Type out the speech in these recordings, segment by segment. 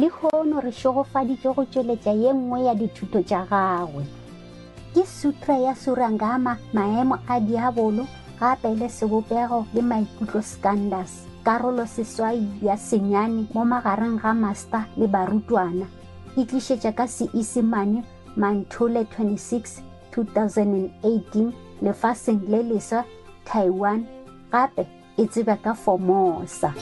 le hono re šogofaditše go tšweletša ye nngwe ya dithuto tša gagwe. Ke sutra ya surangama maemo a diabolo gape le sebopego le maikutlo scandas karolo seswai ya senyane mo magareng ga master le barutwana. E tlišetša ka seisemane manthole 26 2018 lefaseng le leswa taiwan gape e tseba ka formosa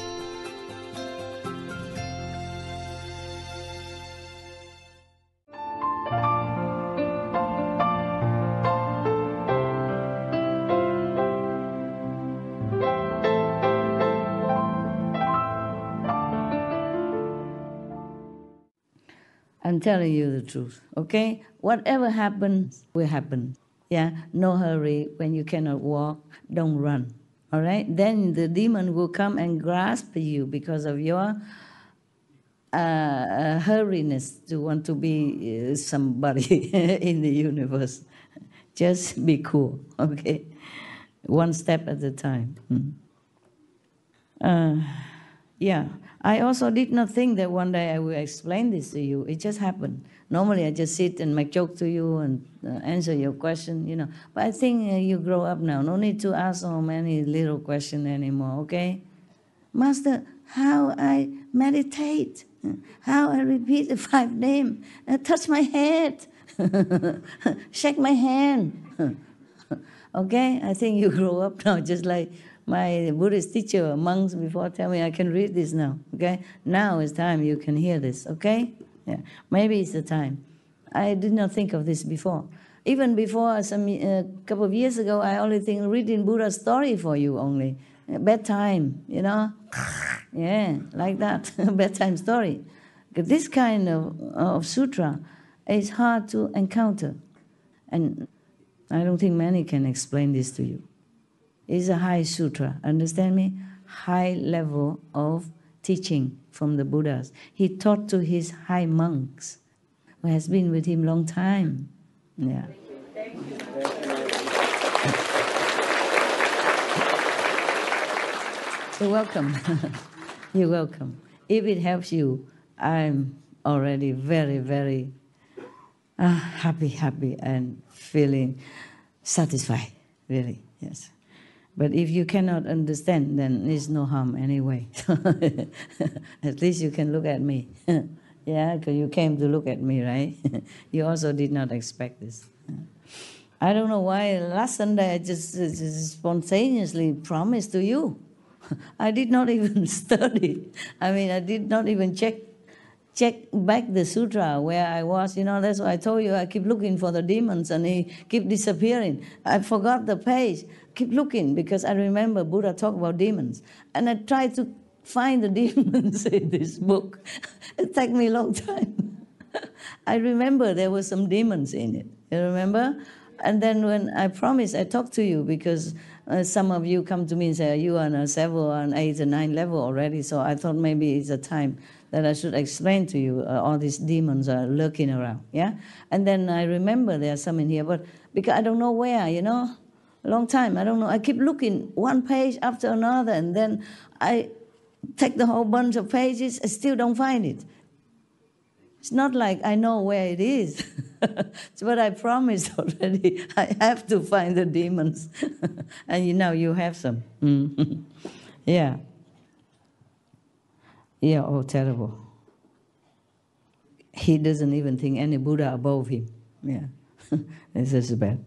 I'm telling you the truth, okay? Whatever happens, will happen. Yeah, no hurry. When you cannot walk, don't run. All right? Then the demon will come and grasp you because of your uh, uh, hurriness to want to be uh, somebody in the universe. Just be cool, okay? One step at a time. Hmm. Uh, yeah. I also did not think that one day I will explain this to you. It just happened. Normally, I just sit and make joke to you and uh, answer your question, you know. But I think uh, you grow up now. No need to ask so many little questions anymore, okay? Master, how I meditate, how I repeat the five names, uh, touch my head, shake my hand. okay? I think you grow up now, just like my Buddhist teacher, monks before tell me I can read this now. Okay, now is time you can hear this. Okay, yeah, maybe it's the time. I did not think of this before. Even before some a uh, couple of years ago, I only think reading Buddha story for you only bedtime. You know, yeah, like that bedtime story. This kind of of sutra is hard to encounter, and I don't think many can explain this to you is a high sutra. Understand me? High level of teaching from the Buddhas. He taught to his high monks, who has been with him long time. Yeah. You're welcome. You're welcome. If it helps you, I'm already very, very uh, happy, happy, and feeling satisfied, really, yes. But if you cannot understand, then it's no harm anyway. at least you can look at me. yeah, because you came to look at me, right? you also did not expect this. I don't know why last Sunday I just, just spontaneously promised to you. I did not even study. I mean, I did not even check check back the sutra where I was. You know, that's why I told you I keep looking for the demons and he keep disappearing. I forgot the page. Keep looking because I remember Buddha talk about demons. And I tried to find the demons in this book. it took me a long time. I remember there were some demons in it. You remember? And then when I promised, I talked to you because uh, some of you come to me and say, you are on a seven, on eight, or nine level already. So I thought maybe it's a time that I should explain to you uh, all these demons are lurking around. Yeah, and then I remember there are some in here, but because I don't know where, you know, a long time I don't know. I keep looking one page after another, and then I take the whole bunch of pages. I still don't find it. It's not like I know where it is. it's what I promised already. I have to find the demons, and you know you have some. yeah. Yeah, oh, terrible. He doesn't even think any Buddha above him. Yeah, this is bad.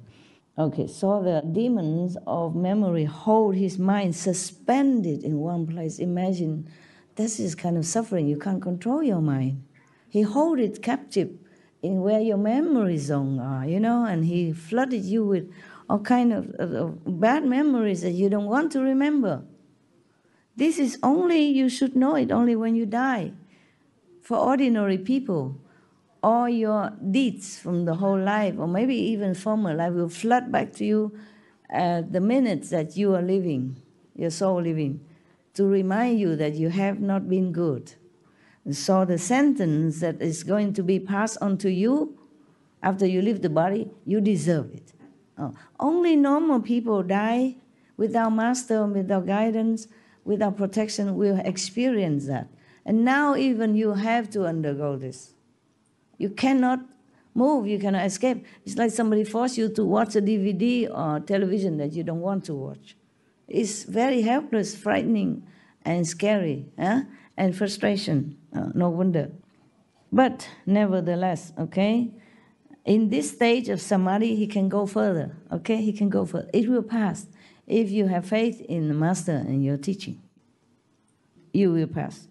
Okay, so the demons of memory hold his mind suspended in one place. Imagine this is kind of suffering. You can't control your mind. He hold it captive in where your memory zone are, you know, and he flooded you with all kind of, of, of bad memories that you don't want to remember. This is only, you should know it only when you die. For ordinary people, all your deeds from the whole life, or maybe even former life, will flood back to you at the minutes that you are living, your soul living, to remind you that you have not been good. So the sentence that is going to be passed on to you after you leave the body, you deserve it. Oh. Only normal people die without master, without guidance, without protection, we will experience that. And now even you have to undergo this. You cannot move, you cannot escape. It's like somebody force you to watch a DVD or television that you don't want to watch. It's very helpless, frightening, and scary, eh? and frustration. Uh, no wonder. But nevertheless, okay, in this stage of samadhi, he can go further. Okay, he can go further. It will pass if you have faith in the master and your teaching. You will pass.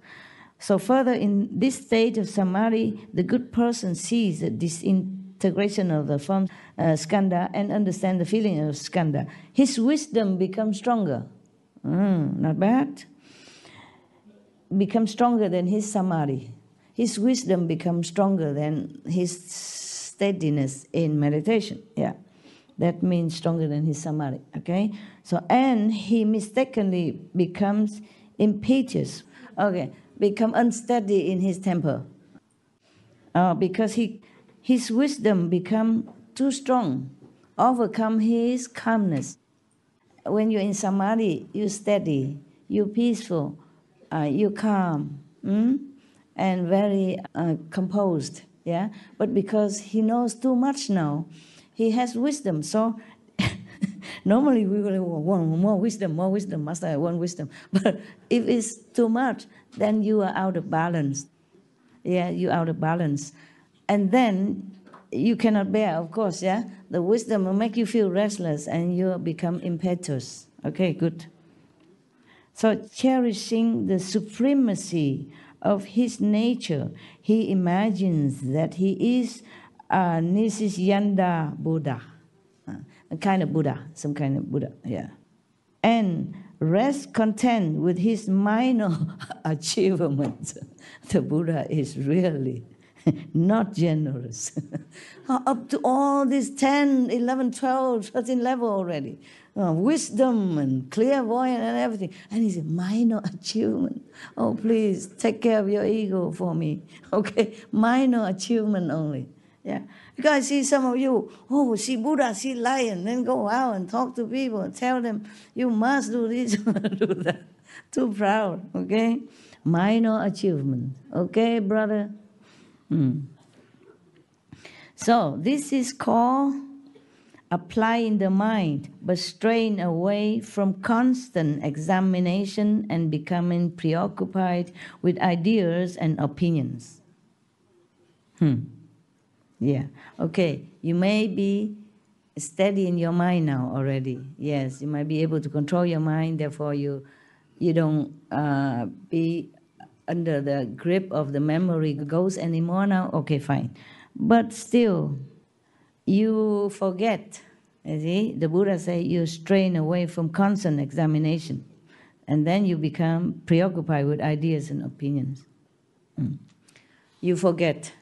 So further in this state of samadhi, the good person sees the disintegration of the form uh, skandha and understand the feeling of skandha. His wisdom becomes stronger. Mm, not bad. Becomes stronger than his samadhi. His wisdom becomes stronger than his steadiness in meditation. Yeah. That means stronger than his samadhi. Okay? So and he mistakenly becomes impetuous. Okay become unsteady in his temper uh, because he, his wisdom become too strong, overcome his calmness. When you're in samadhi, you steady, you peaceful, uh, you calm, mm? and very uh, composed. Yeah, but because he knows too much now, he has wisdom. So normally we will want more wisdom, more wisdom, master, I want wisdom. But if it's too much, then you are out of balance. Yeah, you're out of balance. And then you cannot bear, of course, yeah? The wisdom will make you feel restless and you become impetuous. Okay, good. So, cherishing the supremacy of his nature, he imagines that he is Ah, a Nishyanda Buddha, ah, a kind of Buddha, some kind of Buddha, yeah. And rest content with his minor achievements. The Buddha is really not generous. Ah, up to all these 10, 11, 12, 13 level already. Uh, wisdom and clairvoyance and everything. And he said, minor achievement. Oh, please take care of your ego for me. Okay, minor achievement only. Yeah. Because I see some of you, oh, see Buddha, see lion, then go out and talk to people tell them, you must do this, do that. Too proud, okay? Minor achievement, okay, brother? Hmm. So this is called applying the mind, but straying away from constant examination and becoming preoccupied with ideas and opinions. Hmm. Yeah. Okay. You may be steady in your mind now already. Yes, you might be able to control your mind. Therefore, you you don't uh, be under the grip of the memory ghost anymore now. Okay, fine. But still, you forget. You see, the Buddha say you strain away from constant examination, and then you become preoccupied with ideas and opinions. Mm. You forget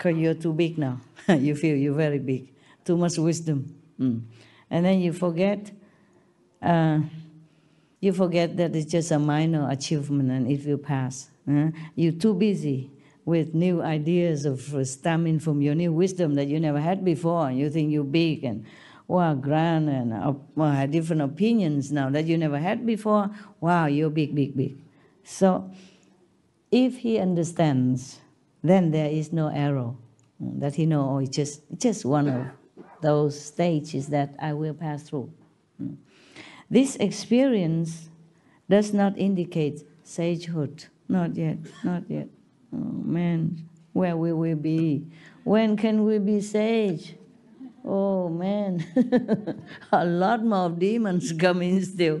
because you're too big now. you feel you're very big, too much wisdom. Mm. And then you forget, uh, you forget that it's just a minor achievement and it will pass. Uh, you're too busy with new ideas of stemming from your new wisdom that you never had before, and you think you're big and wow, grand and uh, uh, different opinions now that you never had before. Wow, you're big, big, big. So, if he understands then there is no arrow mm, that he know, oh, it's just, it's just one of those stages that I will pass through. Mm. This experience does not indicate sagehood. Not yet, not yet. Oh man, where will we be? When can we be sage? Oh man, a lot more demons coming still.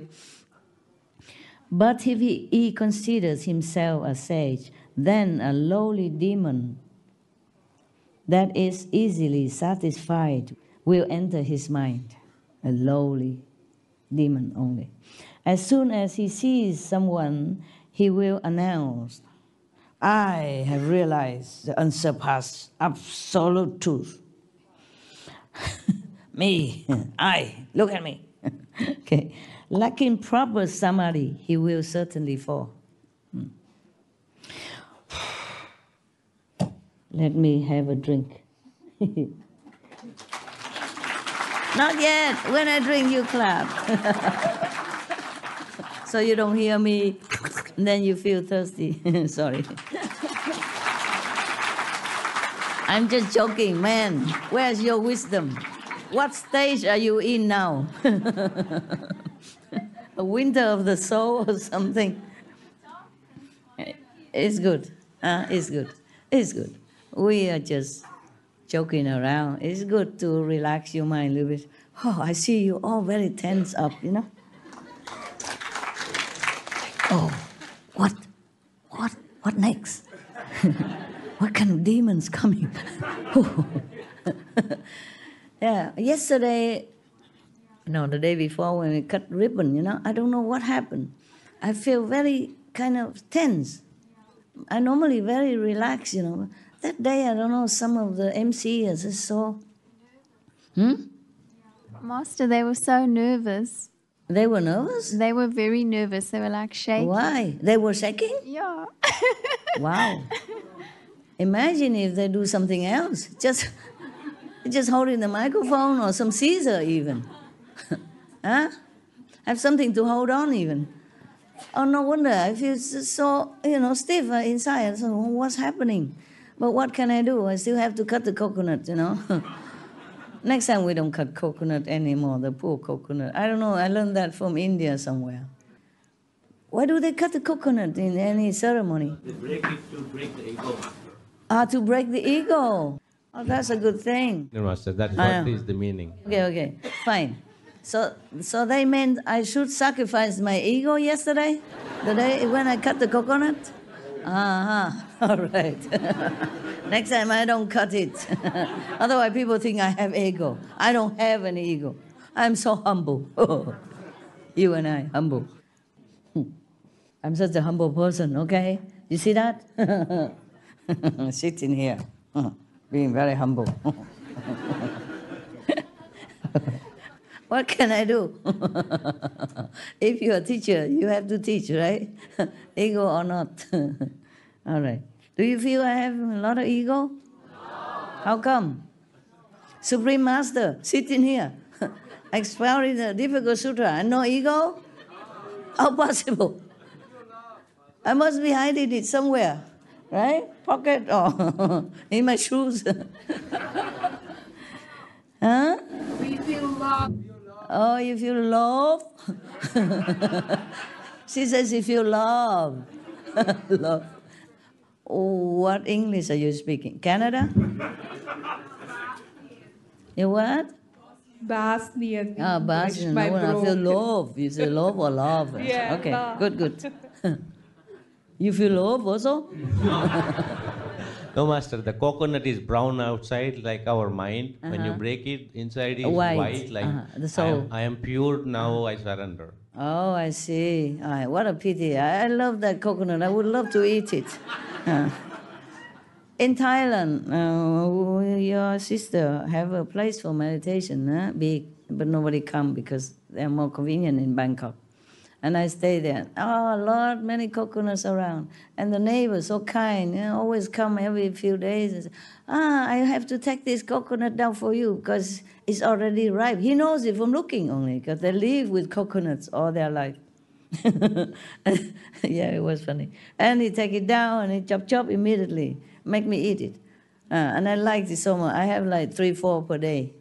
But if he, he considers himself a sage, then a lowly demon that is easily satisfied will enter his mind. A lowly demon only. As soon as he sees someone, he will announce, I have realized the unsurpassed absolute truth. me, I, look at me. okay. Lacking proper samadhi, he will certainly fall. Hmm. Let me have a drink. Not yet. When I drink, you clap. so you don't hear me. and then you feel thirsty. Sorry. I'm just joking, man. Where's your wisdom? What stage are you in now? A winter of the soul or something? It's good. Uh, it's good. It's good. We are just joking around. It's good to relax your mind a little bit. Oh, I see you all very tense up, you know? Oh, what? What? What next? what kind of demons coming? yeah, yesterday, no, the day before when we cut ribbon, you know, I don't know what happened. I feel very kind of tense. I normally very relaxed, you know. That day, I don't know, some of the MCs I saw. Hmm? Master, they were so nervous. They were nervous? They were very nervous. They were like shaking. Why? They were shaking? Yeah. Wow. Imagine if they do something else. Just just holding the microphone or some scissor even. huh? Have something to hold on even. Oh no wonder I feel so you know stiff uh, inside. So what's happening? But what can I do? I still have to cut the coconut, you know. Next time we don't cut coconut anymore, the poor coconut. I don't know, I learned that from India somewhere. Why do they cut the coconut in any ceremony? They break it to break the ego. Ah, to break the ego. Oh, that's a good thing. No, Master, that's I what know. is the meaning. Okay, okay, fine. So, so they meant I should sacrifice my ego yesterday, the day when I cut the coconut. Huh. All right. Next time I don't cut it. Otherwise, people think I have ego. I don't have any ego. I'm so humble. you and I, humble. I'm such a humble person. Okay, you see that? Sitting here, being very humble. What can I do? if you're a teacher, you have to teach, right? ego or not. All right. Do you feel I have a lot of ego? How come? Supreme Master, sitting here, expounding the difficult sutra, and no ego? How possible? I must be hiding it somewhere, right? Pocket or in my shoes. huh? We feel love. Oh, if you love? she says if you love. love. What English are you speaking? Canada? you what? Bosnia. Ah, Bosnian. No, I feel love. You say love or love? Yeah, Okay, love. good, good. you feel love also? No, Master, the coconut is brown outside like our mind. When you break it, inside is White. white, like Uh-huh, the I, soul. am, I am pure now, I surrender. Oh, I see. Ah, what a pity. I, I love that coconut. I would love to eat it. Uh, in Thailand, uh, your sister have a place for meditation, huh? big, but nobody come because they're more convenient in Bangkok. And I stay there. Oh, Lord, many coconuts around. And the neighbors so kind, you know, always come every few days and say, ah, I have to take this coconut down for you because it's already ripe. He knows it from looking only because they live with coconuts all their life. yeah, it was funny. And he take it down and he chop chop immediately, make me eat it. Uh, and I liked it so much. I have like three, four per day.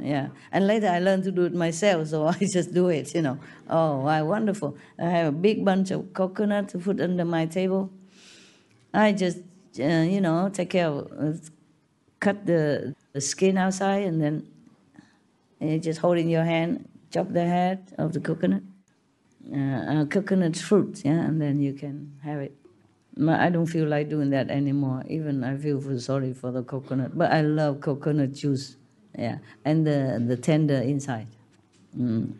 Yeah, and later I learned to do it myself, so I just do it, you know. Oh, wow, wonderful. I have a big bunch of coconut to put under my table. I just, uh, you know, take care of, uh, cut the, the skin outside and then you just hold in your hand, chop the head of the coconut. Uh, uh, coconut fruit, yeah, and then you can have it. I don't feel like doing that anymore. Even I feel sorry for the coconut, but I love coconut juice, yeah, and the the tender inside. Mm.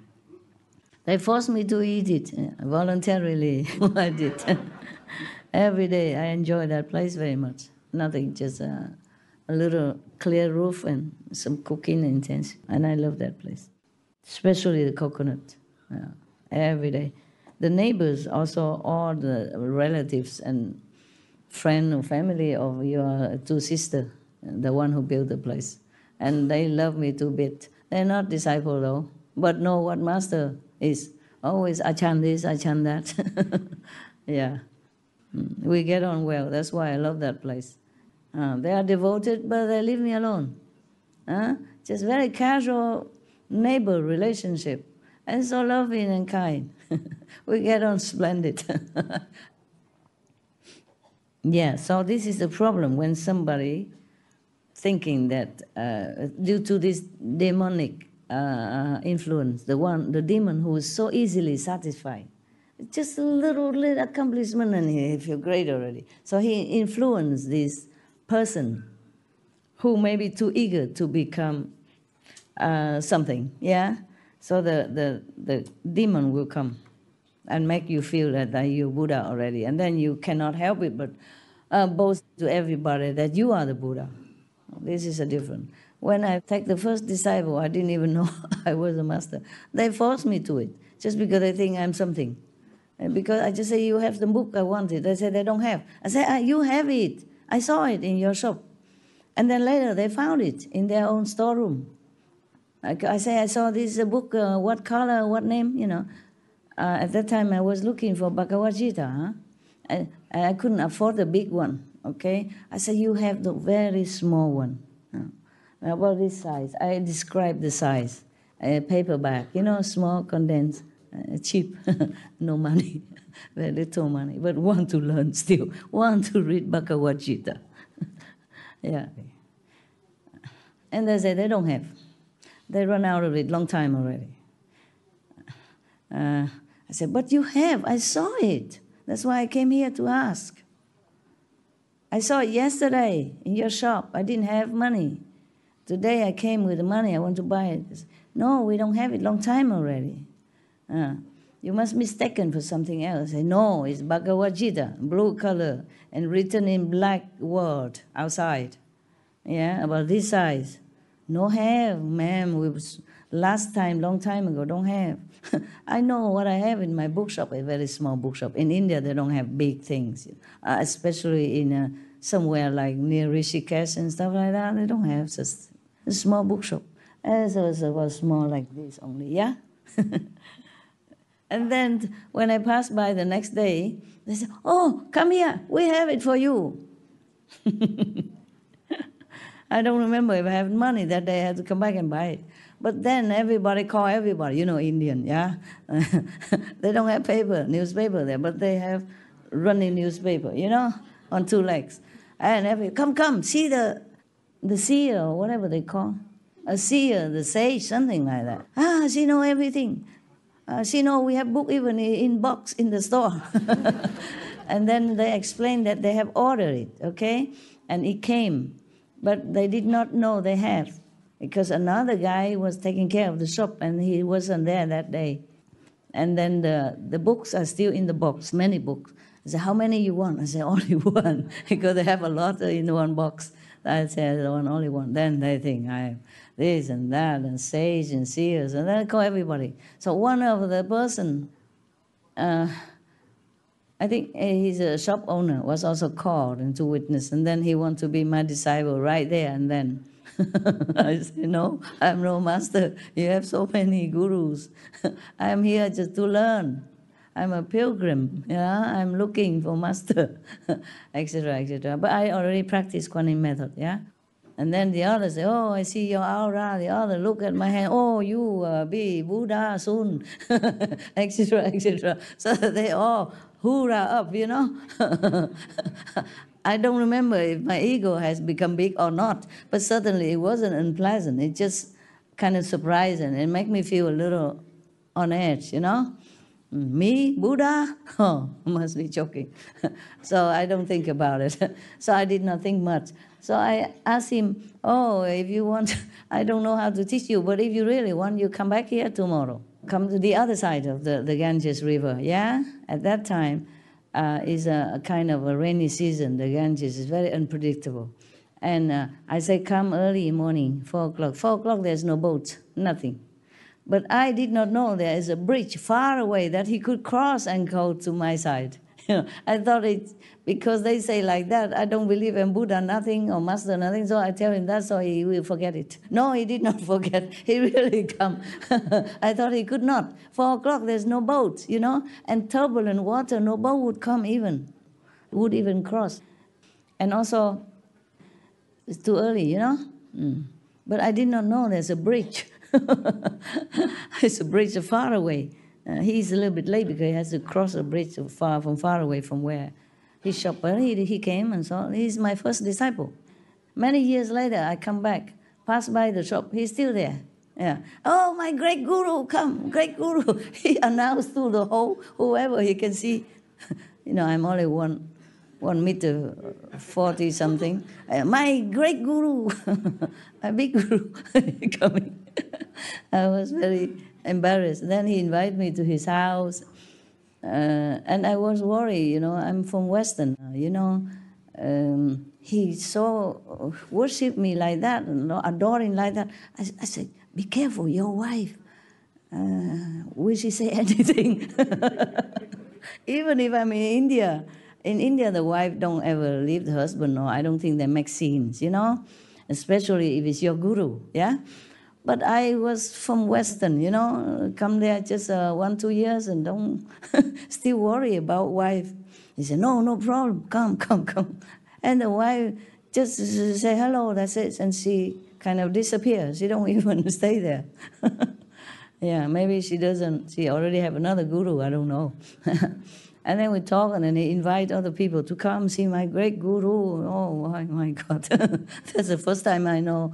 They forced me to eat it yeah, voluntarily. I did every day. I enjoy that place very much. Nothing, just a, a little clear roof and some cooking intense, and I love that place, especially the coconut. Yeah, every day. The neighbors also, all the relatives and friend or family of your two sister, the one who built the place, and they love me to bit. They're not disciple though, but know what master is. Always I chant this, I chant that. Yeah. Mm, We get on well. That's why I love that place. Uh, they are devoted, but they leave me alone. Huh? Just very casual neighbor relationship. And so loving and kind. we get on splendid. yeah, so this is the problem when somebody thinking that uh, due to this demonic uh, influence, the one, the demon who is so easily satisfied, just a little, little accomplishment and he feel great already. So he influenced this person who may be too eager to become uh, something, yeah? So the, the, the demon will come and make you feel that, that you're Buddha already. And then you cannot help it but uh, boast to everybody that you are the Buddha. This is a different. When I take the first disciple, I didn't even know I was a master. They forced me to it just because they think I'm something. And because I just say, You have the book I wanted. They say, They don't have. I say, ah, You have it. I saw it in your shop. And then later they found it in their own storeroom. I, say, I saw this uh, book, uh, what color, what name, you know. Uh, at that time, I was looking for Bhagavad Gita. Huh? I, I couldn't afford the big one, okay? I said, You have the very small one. Uh, about this size. I described the size. A paperback, you know, small, condensed, uh, cheap, no money, very little money, but want to learn still, want to read Bhagavad Gita. yeah. And they say they don't have. They run out of it long time already. Uh, I said, but you have. I saw it. That's why I came here to ask. I saw it yesterday in your shop. I didn't have money. Today I came with the money. I want to buy it. Said, no, we don't have it. Long time already. Uh, you must mistaken for something else. I say, no, it's Bhagavad Gita, blue color, and written in black word outside. Yeah, about this size. No have, ma'am. We was, last time, long time ago, don't have. I know what I have in my bookshop, a very small bookshop. In India, they don't have big things, uh, especially in uh, somewhere like near Rishikesh and stuff like that. They don't have just a small bookshop. Was, it was small like this only, yeah? and then when I passed by the next day, they said, Oh, come here, we have it for you. I don't remember if I had money that day, I had to come back and buy it. But then everybody call everybody, you know, Indian, yeah? they don't have paper, newspaper there, but they have running newspaper, you know, on two legs. And every, come, come, see the, the seer or whatever they call. A seer, the sage, something like that. Ah, she know everything. Uh, she know we have book even in box in the store. and then they explain that they have ordered it, okay? And it came. But they did not know they have because another guy was taking care of the shop and he wasn't there that day. And then the, the books are still in the box, many books. I said, how many you want? I said, only one, because they have a lot in one box. I said, one, only one. Then they think I this and that and sage and seers, and then I call everybody. So one of the person, uh, I think uh, he's a shop owner, was also called into witness, and then he want to be my disciple right there and then. I said, no, I'm no master. You have so many gurus. I'm here just to learn. I'm a pilgrim, yeah. I'm looking for master, etc., etc. But I already practice Kuan method, yeah. And then the other say, oh, I see your aura. The other look at my hand. Oh, you uh, be Buddha soon, etc., etc. So they all hoorah up, you know. I don't remember if my ego has become big or not, but certainly it wasn't unpleasant. It just kind of surprising. It made me feel a little on edge, you know. Me, Buddha? Oh, must be joking. so I don't think about it. so I did not think much. So I asked him, Oh, if you want, I don't know how to teach you, but if you really want, you come back here tomorrow. Come to the other side of the, the Ganges River. Yeah? At that time, uh, is a, a, kind of a rainy season. The Ganges is very unpredictable. And uh, I say, come early morning, 4 o'clock. 4 o'clock, there's no boat, nothing. But I did not know there is a bridge far away that he could cross and go to my side. I thought it because they say like that. I don't believe in Buddha nothing or Master nothing. So I tell him that, so he will forget it. No, he did not forget. He really come. I thought he could not. Four o'clock, there's no boat, you know, and turbulent water, no boat would come even, would even cross. And also, it's too early, you know. Mm. But I did not know there's a bridge. it's a bridge far away. Uh, he's a little bit late because he has to cross a bridge far from far away from where he shop. But he, he came and saw. He's my first disciple. Many years later, I come back, pass by the shop. He's still there. Yeah. Oh, my great guru, come, great guru. He announced to the whole whoever he can see. you know, I'm only one one meter forty something. Uh, my great guru, a big guru coming. I was very embarrassed. Then he invited me to his house, uh, and I was worried. You know, I'm from Western. You know, um, he so worship me like that, you know, adoring like that. I, I said, "Be careful, your wife." Uh, will she say anything? Even if I'm in India, in India, the wife don't ever leave the husband. No, I don't think they make scenes. You know, especially if it's your guru. Yeah. But I was from Western, you know, come there just uh, one, two years and don't still worry about wife. He said, no, no problem, come, come, come. And the wife just say hello, that's it, and she kind of disappears. She don't even stay there. yeah, maybe she doesn't, she already have another guru, I don't know. and then we talk and then he invite other people to come see my great guru. Oh my, my God, that's the first time I know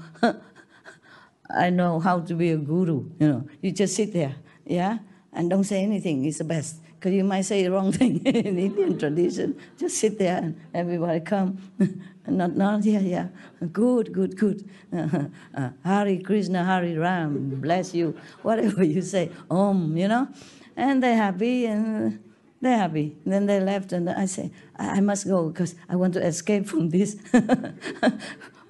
I know how to be a guru. You know, you just sit there, yeah, and don't say anything. It's the best because you might say the wrong thing in Indian tradition. Just sit there and everybody come. not, not, yeah, yeah. Good, good, good. Uh, Hari Krishna, Hari Ram, bless you. Whatever you say, Om, you know. And they're happy and they're happy. Then they left, and I say, I, I must go because I want to escape from this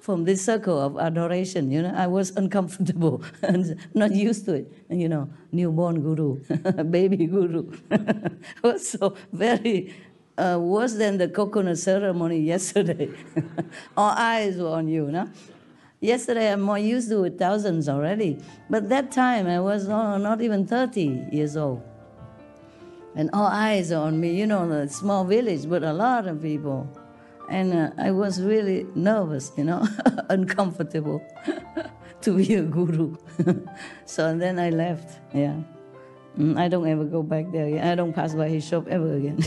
from this circle of adoration. You know, I was uncomfortable and not used to it. And, you know, newborn guru, baby guru, was so very uh, worse than the coconut ceremony yesterday. All eyes were on you, no? Yesterday, I'm more used to it, thousands already. But that time, I was not even 30 years old. And all eyes are on me. You know, a small village, but a lot of people. And uh, I was really nervous, you know, uncomfortable to be a guru. so then I left, yeah. Mm, I don't ever go back there. I don't pass by his shop ever again.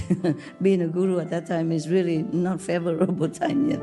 Being a guru at that time is really not favorable time yet.